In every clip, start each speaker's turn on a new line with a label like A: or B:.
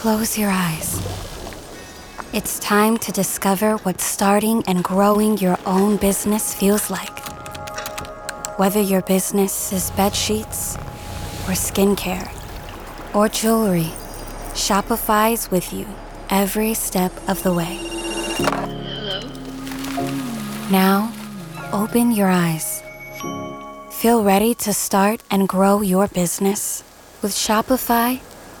A: Close your eyes. It's time to discover what starting and growing your own business feels like. Whether your business is bed sheets or skincare or jewelry, Shopify's with you every step of the way.
B: Hello?
A: Now, open your eyes. Feel ready to start and grow your business? With Shopify,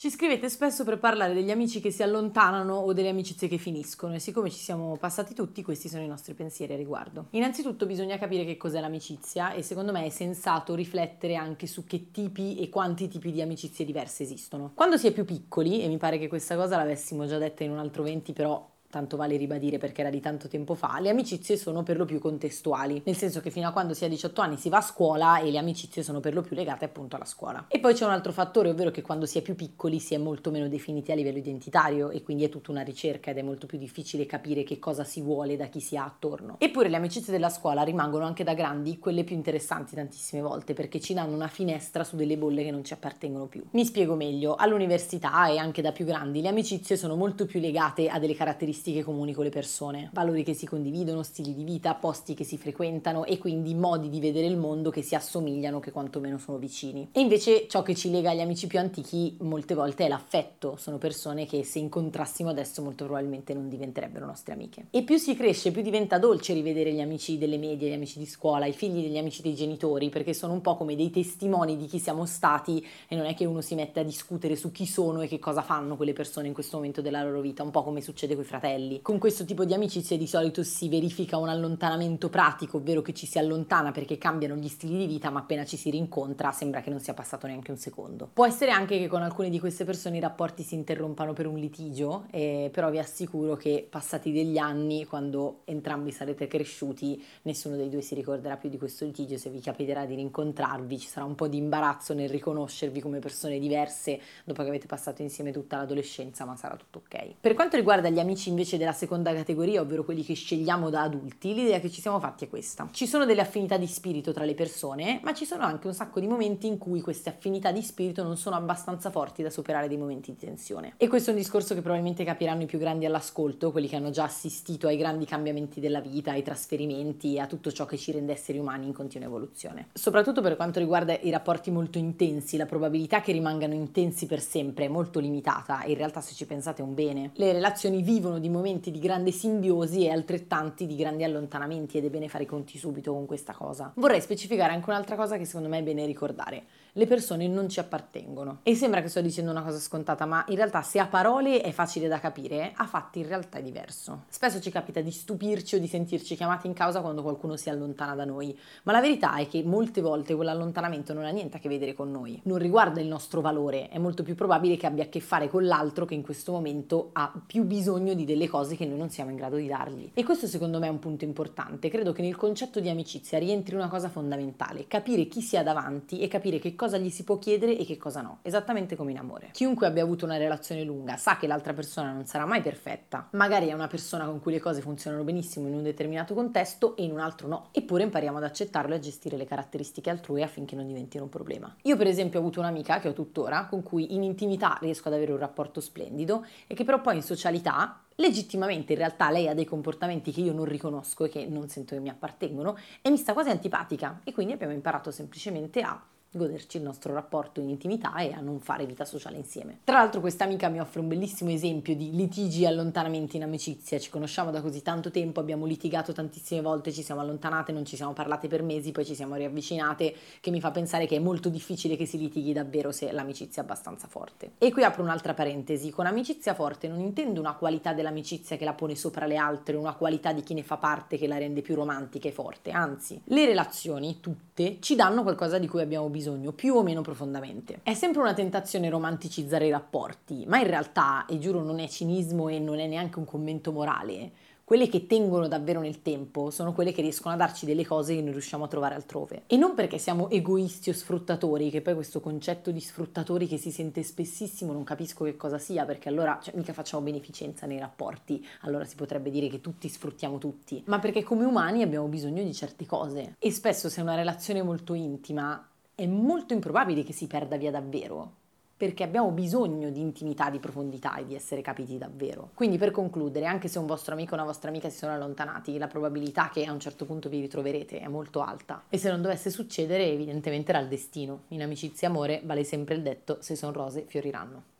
C: Ci scrivete spesso per parlare degli amici che si allontanano o delle amicizie che finiscono e siccome ci siamo passati tutti, questi sono i nostri pensieri a riguardo. Innanzitutto bisogna capire che cos'è l'amicizia e secondo me è sensato riflettere anche su che tipi e quanti tipi di amicizie diverse esistono. Quando si è più piccoli, e mi pare che questa cosa l'avessimo già detta in un altro 20 però tanto vale ribadire perché era di tanto tempo fa, le amicizie sono per lo più contestuali, nel senso che fino a quando si ha 18 anni si va a scuola e le amicizie sono per lo più legate appunto alla scuola. E poi c'è un altro fattore, ovvero che quando si è più piccoli si è molto meno definiti a livello identitario e quindi è tutta una ricerca ed è molto più difficile capire che cosa si vuole da chi si ha attorno. Eppure le amicizie della scuola rimangono anche da grandi quelle più interessanti tantissime volte perché ci danno una finestra su delle bolle che non ci appartengono più. Mi spiego meglio, all'università e anche da più grandi le amicizie sono molto più legate a delle caratteristiche caratteristiche comuni con le persone, valori che si condividono, stili di vita, posti che si frequentano e quindi modi di vedere il mondo che si assomigliano, che quantomeno sono vicini. E invece ciò che ci lega agli amici più antichi molte volte è l'affetto, sono persone che se incontrassimo adesso molto probabilmente non diventerebbero nostre amiche. E più si cresce, più diventa dolce rivedere gli amici delle medie, gli amici di scuola, i figli degli amici dei genitori, perché sono un po' come dei testimoni di chi siamo stati e non è che uno si mette a discutere su chi sono e che cosa fanno quelle persone in questo momento della loro vita, un po' come succede con i fratelli fratelli. Con questo tipo di amicizie di solito si verifica un allontanamento pratico, ovvero che ci si allontana perché cambiano gli stili di vita, ma appena ci si rincontra sembra che non sia passato neanche un secondo. Può essere anche che con alcune di queste persone i rapporti si interrompano per un litigio, eh, però vi assicuro che passati degli anni, quando entrambi sarete cresciuti, nessuno dei due si ricorderà più di questo litigio, se vi capiterà di rincontrarvi ci sarà un po' di imbarazzo nel riconoscervi come persone diverse dopo che avete passato insieme tutta l'adolescenza, ma sarà tutto ok. Per quanto riguarda gli amici invece della seconda categoria, ovvero quelli che scegliamo da adulti, l'idea che ci siamo fatti è questa. Ci sono delle affinità di spirito tra le persone, ma ci sono anche un sacco di momenti in cui queste affinità di spirito non sono abbastanza forti da superare dei momenti di tensione. E questo è un discorso che probabilmente capiranno i più grandi all'ascolto, quelli che hanno già assistito ai grandi cambiamenti della vita, ai trasferimenti e a tutto ciò che ci rende esseri umani in continua evoluzione. Soprattutto per quanto riguarda i rapporti molto intensi, la probabilità che rimangano intensi per sempre è molto limitata e in realtà se ci pensate è un bene. Le relazioni vivono di momenti di grande simbiosi e altrettanti di grandi allontanamenti ed è bene fare i conti subito con questa cosa. Vorrei specificare anche un'altra cosa che secondo me è bene ricordare le persone non ci appartengono. E sembra che sto dicendo una cosa scontata, ma in realtà se a parole è facile da capire, a fatti in realtà è diverso. Spesso ci capita di stupirci o di sentirci chiamati in causa quando qualcuno si allontana da noi, ma la verità è che molte volte quell'allontanamento non ha niente a che vedere con noi, non riguarda il nostro valore, è molto più probabile che abbia a che fare con l'altro che in questo momento ha più bisogno di delle cose che noi non siamo in grado di dargli. E questo secondo me è un punto importante, credo che nel concetto di amicizia rientri una cosa fondamentale, capire chi si ha davanti e capire che cosa gli si può chiedere e che cosa no, esattamente come in amore. Chiunque abbia avuto una relazione lunga sa che l'altra persona non sarà mai perfetta, magari è una persona con cui le cose funzionano benissimo in un determinato contesto e in un altro no, eppure impariamo ad accettarlo e a gestire le caratteristiche altrui affinché non diventino un problema. Io per esempio ho avuto un'amica che ho tuttora con cui in intimità riesco ad avere un rapporto splendido e che però poi in socialità legittimamente in realtà lei ha dei comportamenti che io non riconosco e che non sento che mi appartengono e mi sta quasi antipatica. E quindi abbiamo imparato semplicemente a goderci il nostro rapporto in intimità e a non fare vita sociale insieme. Tra l'altro questa amica mi offre un bellissimo esempio di litigi e allontanamenti in amicizia, ci conosciamo da così tanto tempo, abbiamo litigato tantissime volte, ci siamo allontanate, non ci siamo parlate per mesi, poi ci siamo riavvicinate, che mi fa pensare che è molto difficile che si litighi davvero se l'amicizia è abbastanza forte. E qui apro un'altra parentesi, con amicizia forte non intendo una qualità dell'amicizia che la pone sopra le altre, una qualità di chi ne fa parte che la rende più romantica e forte, anzi, le relazioni tutte ci danno qualcosa di cui abbiamo bisogno bisogno, più o meno profondamente. È sempre una tentazione romanticizzare i rapporti, ma in realtà, e giuro non è cinismo e non è neanche un commento morale, quelle che tengono davvero nel tempo sono quelle che riescono a darci delle cose che non riusciamo a trovare altrove. E non perché siamo egoisti o sfruttatori, che poi questo concetto di sfruttatori che si sente spessissimo non capisco che cosa sia, perché allora cioè, mica facciamo beneficenza nei rapporti, allora si potrebbe dire che tutti sfruttiamo tutti, ma perché come umani abbiamo bisogno di certe cose. E spesso se è una relazione molto intima è molto improbabile che si perda via davvero perché abbiamo bisogno di intimità, di profondità e di essere capiti davvero. Quindi per concludere, anche se un vostro amico o una vostra amica si sono allontanati, la probabilità che a un certo punto vi ritroverete è molto alta. E se non dovesse succedere, evidentemente era il destino. In amicizia e amore vale sempre il detto, se sono rose fioriranno.